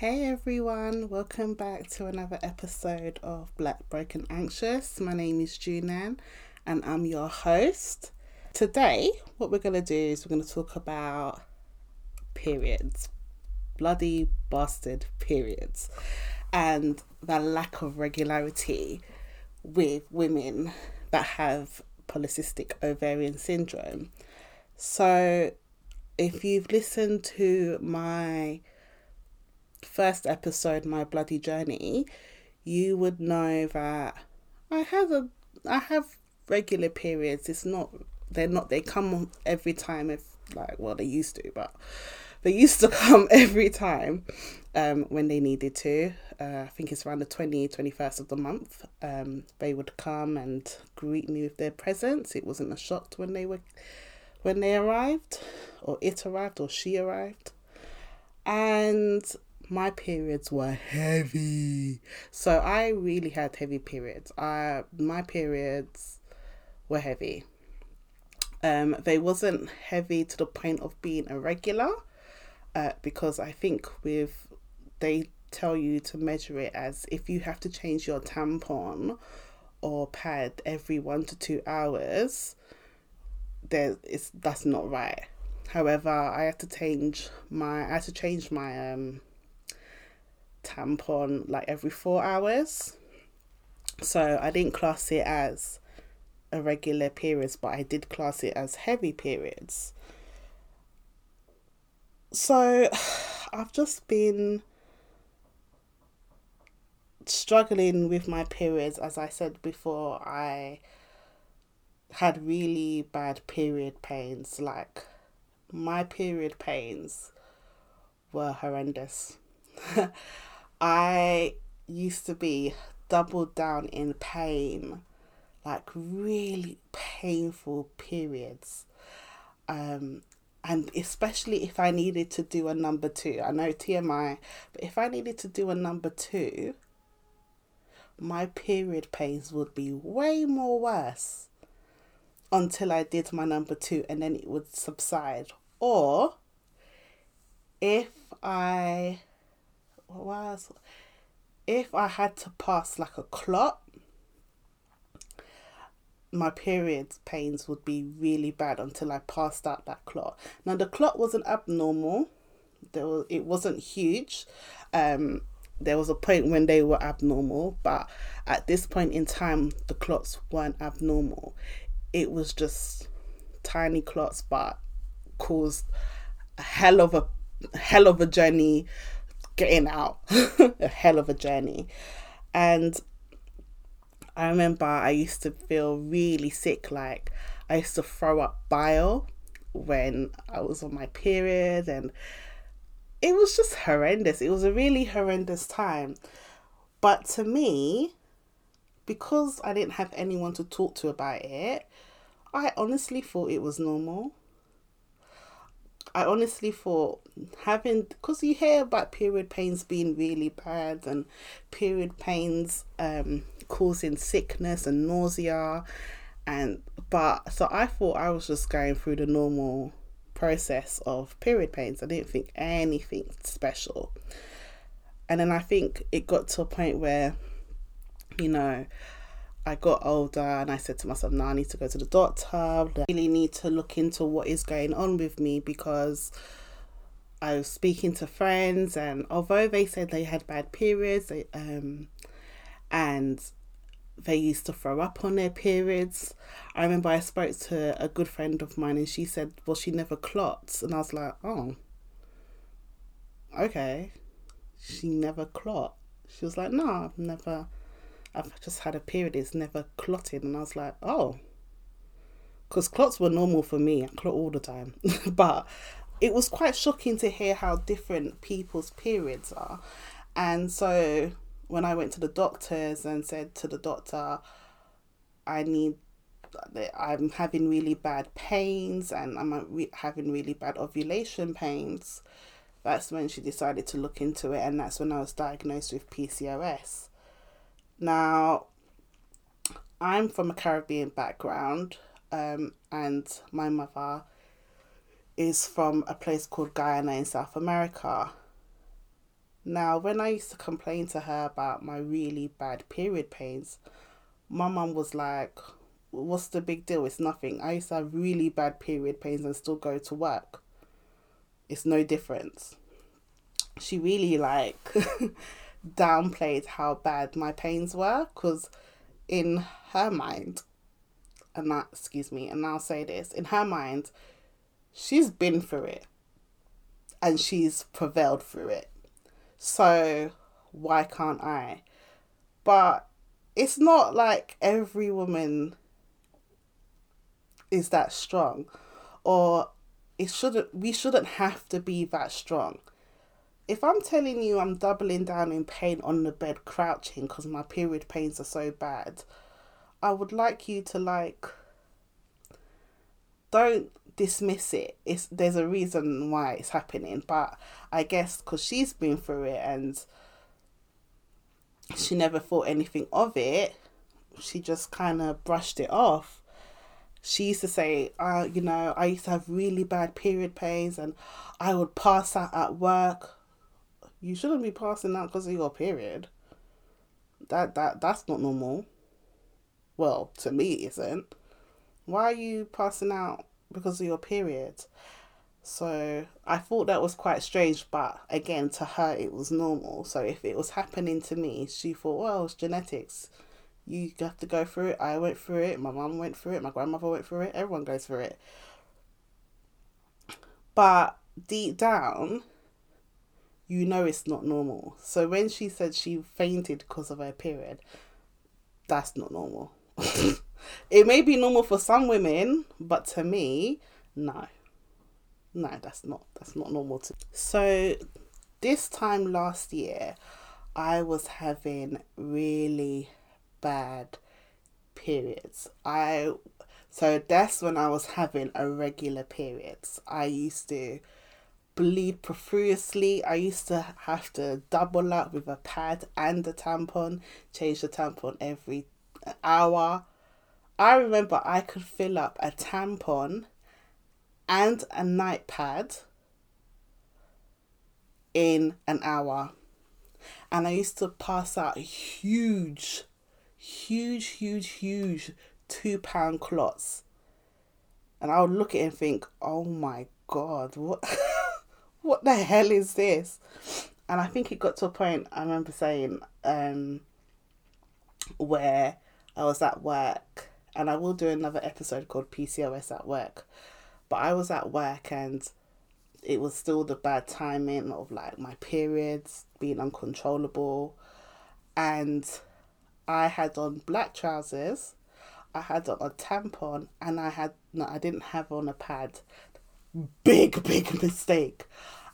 Hey everyone, welcome back to another episode of Black Broken Anxious. My name is Junan and I'm your host. Today, what we're going to do is we're going to talk about periods, bloody bastard periods, and the lack of regularity with women that have polycystic ovarian syndrome. So, if you've listened to my first episode, My Bloody Journey, you would know that I have a I have regular periods. It's not they're not they come every time if like well they used to, but they used to come every time um, when they needed to. Uh, I think it's around the 20, 21st of the month. Um, they would come and greet me with their presents. It wasn't a shock when they were when they arrived, or it arrived, or she arrived. And my periods were heavy. So I really had heavy periods. I my periods were heavy. Um, they wasn't heavy to the point of being irregular, uh, because I think with they tell you to measure it as if you have to change your tampon or pad every one to two hours, there is that's not right. However, I had to change my I had to change my um tampon like every four hours. So I didn't class it as irregular periods, but I did class it as heavy periods. So I've just been struggling with my periods as I said before I had really bad period pains like my period pains were horrendous I used to be doubled down in pain, like really painful periods. Um, and especially if I needed to do a number two, I know TMI, but if I needed to do a number two, my period pains would be way more worse until I did my number two and then it would subside. Or if I was if I had to pass like a clot, my period pains would be really bad until I passed out that clot. Now the clot wasn't abnormal. There was it wasn't huge. Um there was a point when they were abnormal, but at this point in time the clots weren't abnormal. It was just tiny clots but caused a hell of a hell of a journey getting out. a hell of a journey. And I remember I used to feel really sick. Like I used to throw up bile when I was on my period, and it was just horrendous. It was a really horrendous time. But to me, because I didn't have anyone to talk to about it, I honestly thought it was normal. I honestly thought having because you hear about period pains being really bad and period pains um, causing sickness and nausea and but so I thought I was just going through the normal process of period pains. I didn't think anything special. And then I think it got to a point where, you know, I got older and I said to myself, now I need to go to the doctor. I really need to look into what is going on with me because I was speaking to friends and although they said they had bad periods, they, um, and they used to throw up on their periods. I remember I spoke to a good friend of mine and she said, well, she never clots. And I was like, oh, okay. She never clot. She was like, no, I've never I've just had a period, it's never clotted. And I was like, oh. Because clots were normal for me, I clot all the time. but it was quite shocking to hear how different people's periods are. And so when I went to the doctors and said to the doctor, I need, I'm having really bad pains and I'm having really bad ovulation pains, that's when she decided to look into it. And that's when I was diagnosed with PCOS. Now, I'm from a Caribbean background, um, and my mother is from a place called Guyana in South America. Now, when I used to complain to her about my really bad period pains, my mum was like, What's the big deal? It's nothing. I used to have really bad period pains and still go to work. It's no difference. She really like downplayed how bad my pains were because in her mind, and that, excuse me, and I'll say this, in her mind, she's been through it and she's prevailed through it. So why can't I? But it's not like every woman is that strong or it shouldn't we shouldn't have to be that strong if i'm telling you i'm doubling down in pain on the bed crouching because my period pains are so bad i would like you to like don't dismiss it it's there's a reason why it's happening but i guess because she's been through it and she never thought anything of it she just kind of brushed it off she used to say, uh, you know, I used to have really bad period pains and I would pass out at work. You shouldn't be passing out because of your period. That that that's not normal. Well, to me it isn't. Why are you passing out because of your period? So I thought that was quite strange, but again, to her it was normal. So if it was happening to me, she thought, well, it's genetics you have to go through it. I went through it. My mum went through it. My grandmother went through it. Everyone goes through it. But deep down, you know it's not normal. So when she said she fainted because of her period, that's not normal. it may be normal for some women, but to me, no. No, that's not that's not normal to So this time last year I was having really bad periods. I so that's when I was having irregular periods. I used to bleed profusely. I used to have to double up with a pad and a tampon, change the tampon every hour. I remember I could fill up a tampon and a night pad in an hour. And I used to pass out huge huge, huge, huge two pound clots. And I would look at it and think, oh my god, what what the hell is this? And I think it got to a point I remember saying, um, where I was at work and I will do another episode called PCOS at work. But I was at work and it was still the bad timing of like my periods being uncontrollable and I had on black trousers, I had on a tampon, and I had no, I didn't have on a pad. Big, big mistake.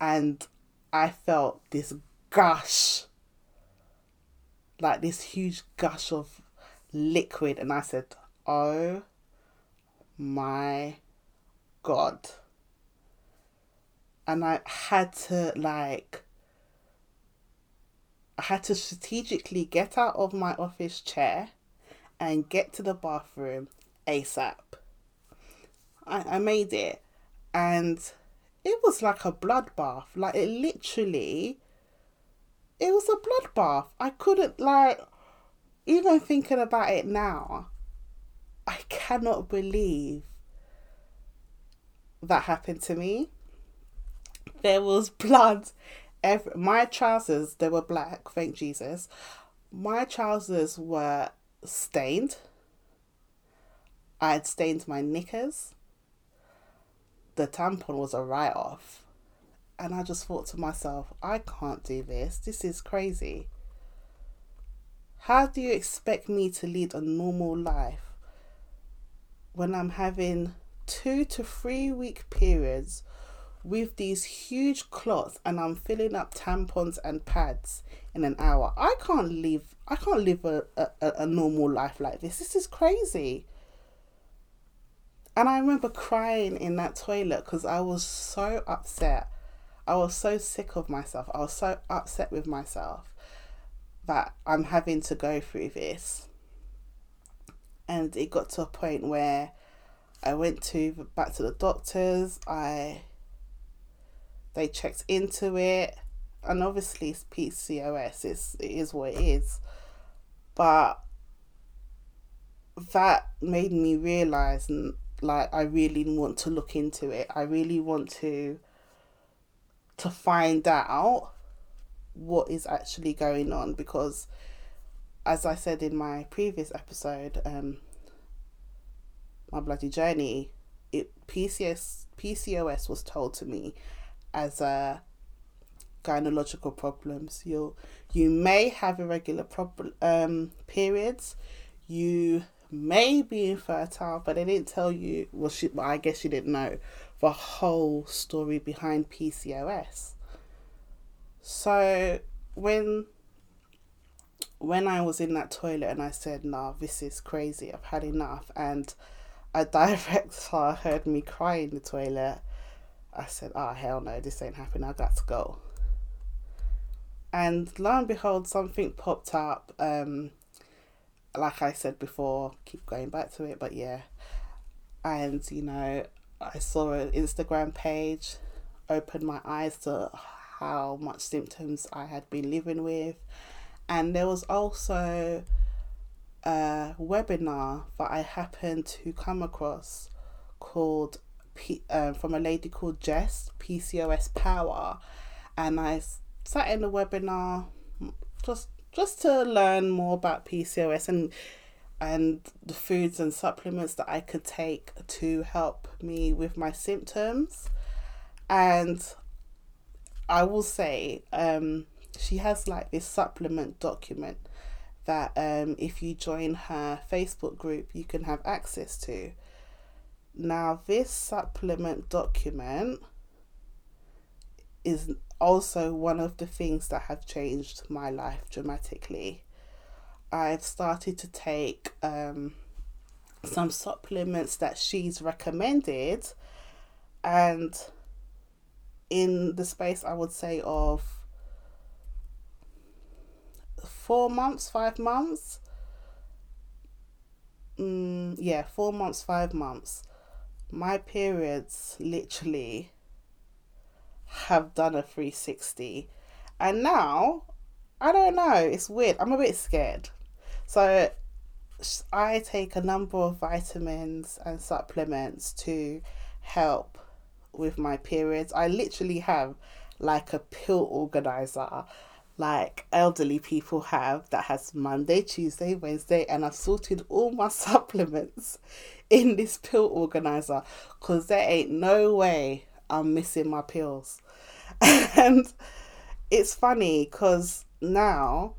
And I felt this gush, like this huge gush of liquid, and I said, Oh my god. And I had to like I had to strategically get out of my office chair and get to the bathroom ASAP. I, I made it and it was like a bloodbath. Like it literally it was a bloodbath. I couldn't like even thinking about it now, I cannot believe that happened to me. There was blood every, my trousers they were black thank jesus my trousers were stained i had stained my knickers the tampon was a write-off and i just thought to myself i can't do this this is crazy how do you expect me to lead a normal life when i'm having two to three week periods with these huge clots and I'm filling up tampons and pads in an hour. I can't live I can't live a, a, a normal life like this. This is crazy. And I remember crying in that toilet because I was so upset. I was so sick of myself. I was so upset with myself that I'm having to go through this. And it got to a point where I went to back to the doctors. I they checked into it. and obviously it's PCOS. It's it is what it is, but that made me realize like I really want to look into it. I really want to to find out what is actually going on because as I said in my previous episode, um my bloody journey, it PCS PCOS was told to me as a gynecological problems. You you may have irregular prob- um, periods. You may be infertile, but they didn't tell you. Well, she, well, I guess you didn't know the whole story behind PCOS. So when when I was in that toilet and I said, "Nah, this is crazy. I've had enough," and a director heard me cry in the toilet. I said, "Oh hell no, this ain't happening. I got to go." And lo and behold, something popped up. Um, like I said before, keep going back to it, but yeah. And you know, I saw an Instagram page, opened my eyes to how much symptoms I had been living with, and there was also a webinar that I happened to come across called P, uh, from a lady called Jess PCOS Power, and I sat in the webinar just just to learn more about PCOS and and the foods and supplements that I could take to help me with my symptoms, and I will say um, she has like this supplement document that um, if you join her Facebook group, you can have access to. Now, this supplement document is also one of the things that have changed my life dramatically. I've started to take um, some supplements that she's recommended, and in the space, I would say, of four months, five months. Mm, yeah, four months, five months. My periods literally have done a 360. And now, I don't know, it's weird. I'm a bit scared. So, I take a number of vitamins and supplements to help with my periods. I literally have like a pill organizer like elderly people have that has Monday, Tuesday, Wednesday, and I've sorted all my supplements in this pill organizer because there ain't no way I'm missing my pills. and it's funny because now,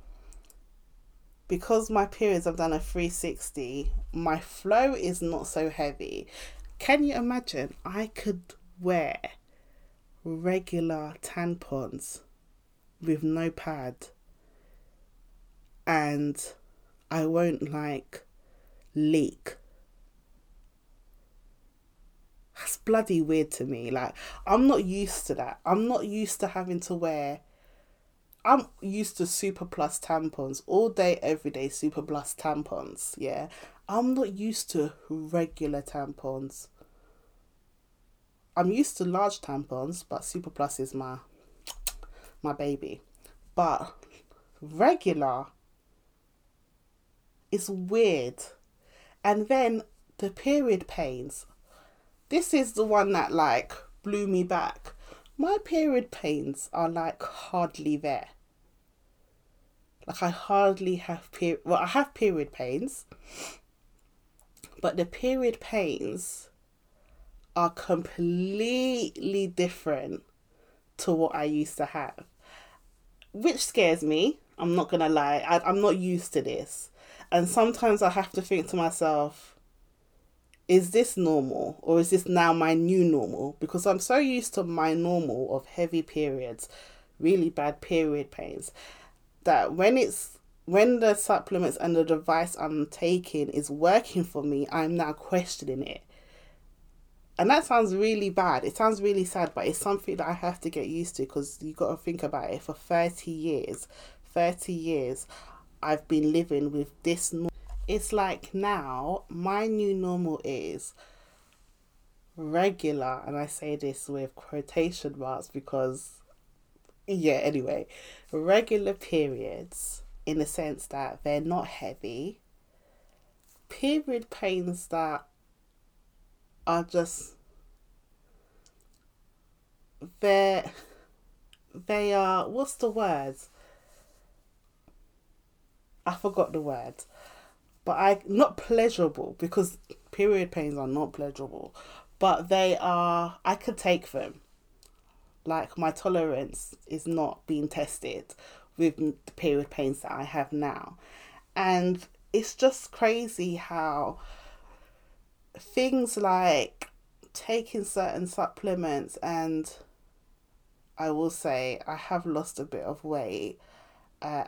because my periods have done a 360, my flow is not so heavy. Can you imagine? I could wear regular tampons with no pad and I won't like leak. That's bloody weird to me. Like, I'm not used to that. I'm not used to having to wear. I'm used to Super Plus tampons all day, every day, Super Plus tampons. Yeah. I'm not used to regular tampons. I'm used to large tampons, but Super Plus is my my baby. But regular is weird. And then the period pains. This is the one that like blew me back. My period pains are like hardly there. Like I hardly have period well I have period pains. But the period pains are completely different to what I used to have which scares me. I'm not gonna lie. I, I'm not used to this, and sometimes I have to think to myself, is this normal or is this now my new normal? Because I'm so used to my normal of heavy periods, really bad period pains, that when it's when the supplements and the device I'm taking is working for me, I'm now questioning it. And that sounds really bad. It sounds really sad, but it's something that I have to get used to because you got to think about it. For 30 years, 30 years, I've been living with this. It's like now, my new normal is regular, and I say this with quotation marks because yeah, anyway, regular periods in the sense that they're not heavy. Period pains that are just they're they are what's the word? I forgot the word. But I not pleasurable because period pains are not pleasurable. But they are I could take them. Like my tolerance is not being tested with the period pains that I have now. And it's just crazy how things like taking certain supplements and I will say I have lost a bit of weight. Uh,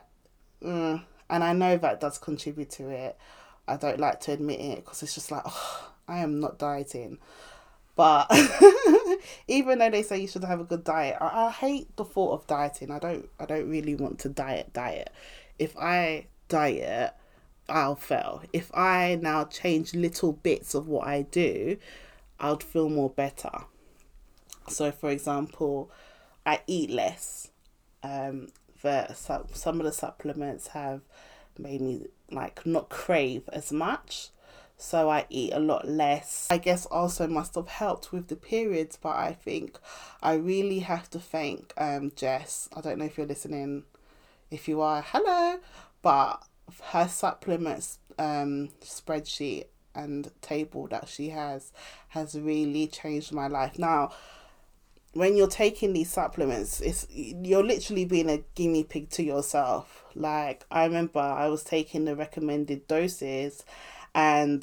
and I know that does contribute to it. I don't like to admit it because it's just like, oh, I am not dieting. But even though they say you should have a good diet, I, I hate the thought of dieting. I don't I don't really want to diet diet. If I diet, I'll fail. If I now change little bits of what I do, I'd feel more better. So for example, I eat less. Um, the some of the supplements have made me like not crave as much so I eat a lot less. I guess also must have helped with the periods, but I think I really have to thank um Jess. I don't know if you're listening. If you are, hello. But her supplements um spreadsheet and table that she has has really changed my life. Now, when you're taking these supplements, it's you're literally being a guinea pig to yourself. Like I remember I was taking the recommended doses and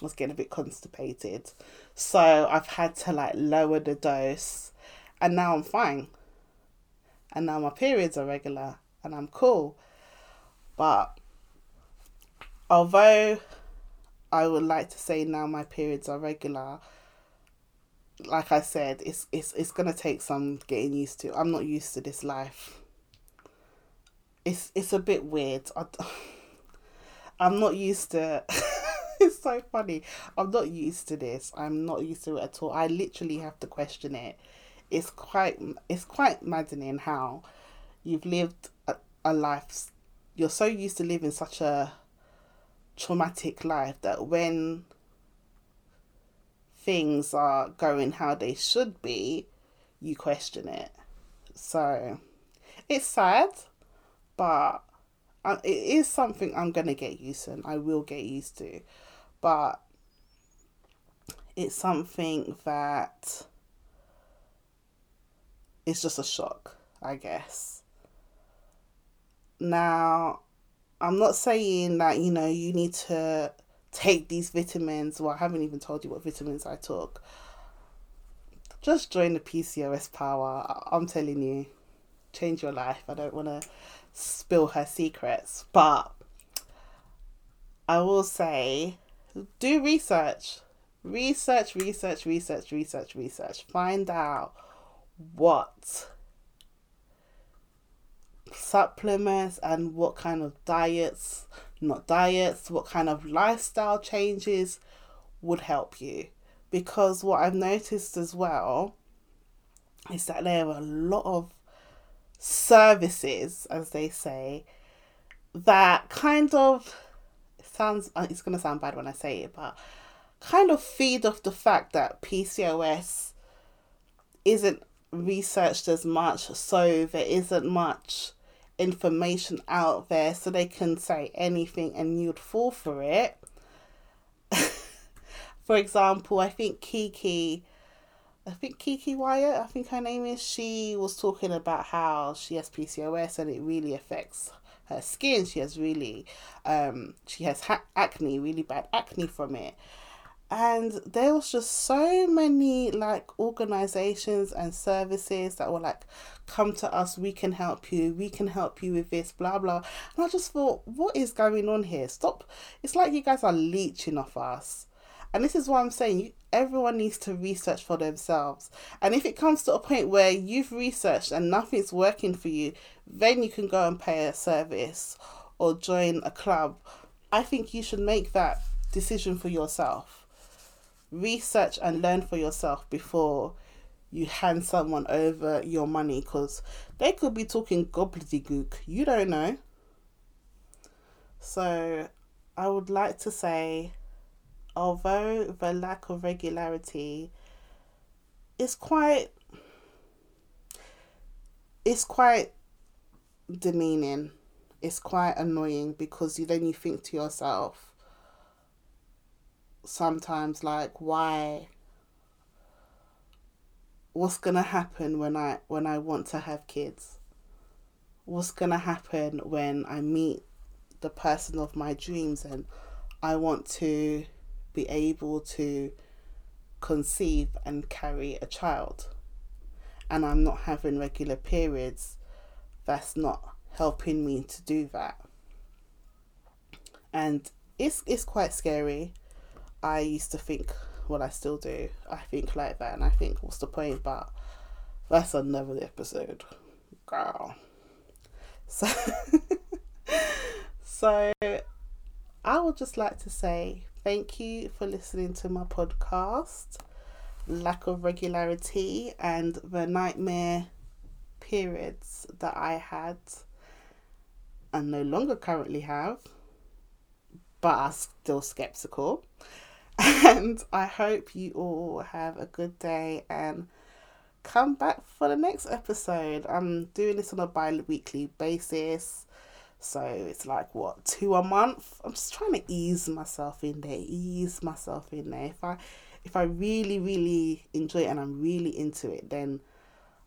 I was getting a bit constipated. So I've had to like lower the dose and now I'm fine. And now my periods are regular and I'm cool. But although I would like to say now my periods are regular, like I said, it's it's it's gonna take some getting used to. I'm not used to this life. It's it's a bit weird. I, I'm not used to. it's so funny. I'm not used to this. I'm not used to it at all. I literally have to question it. It's quite it's quite maddening how you've lived a, a life. You're so used to living such a traumatic life that when things are going how they should be, you question it. So it's sad, but uh, it is something I'm gonna get used to and I will get used to. But it's something that is just a shock, I guess. Now, I'm not saying that, you know, you need to take these vitamins. Well, I haven't even told you what vitamins I took. Just join the PCOS power. I'm telling you, change your life. I don't want to spill her secrets, but I will say do research. Research, research, research, research, research. Find out what supplements and what kind of diets not diets, what kind of lifestyle changes would help you. Because what I've noticed as well is that there are a lot of services, as they say, that kind of sounds, uh, it's going to sound bad when I say it, but kind of feed off the fact that PCOS isn't researched as much, so there isn't much information out there so they can say anything and you'd fall for it. for example, I think Kiki, I think Kiki Wyatt, I think her name is, she was talking about how she has PCOS and it really affects her skin. She has really, um, she has ha- acne, really bad acne from it and there was just so many like organizations and services that were like come to us we can help you we can help you with this blah blah. And i just thought what is going on here? Stop. It's like you guys are leeching off us. And this is what i'm saying everyone needs to research for themselves. And if it comes to a point where you've researched and nothing's working for you then you can go and pay a service or join a club. I think you should make that decision for yourself research and learn for yourself before you hand someone over your money because they could be talking gobbledygook. You don't know. So, I would like to say, although the lack of regularity is quite, it's quite demeaning. It's quite annoying because you then you think to yourself sometimes like why what's gonna happen when I when I want to have kids? What's gonna happen when I meet the person of my dreams and I want to be able to conceive and carry a child and I'm not having regular periods that's not helping me to do that. And it's it's quite scary. I used to think well I still do. I think like that and I think what's the point but that's another episode. Girl. So so I would just like to say thank you for listening to my podcast. Lack of regularity and the nightmare periods that I had and no longer currently have, but are still skeptical. And I hope you all have a good day and come back for the next episode. I'm doing this on a bi weekly basis. So it's like what, two a month? I'm just trying to ease myself in there, ease myself in there. If I if I really, really enjoy it and I'm really into it, then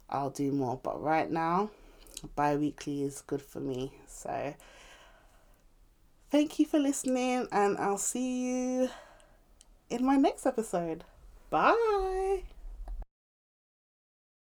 I'll do more. But right now, bi weekly is good for me. So thank you for listening, and I'll see you in my next episode. Bye.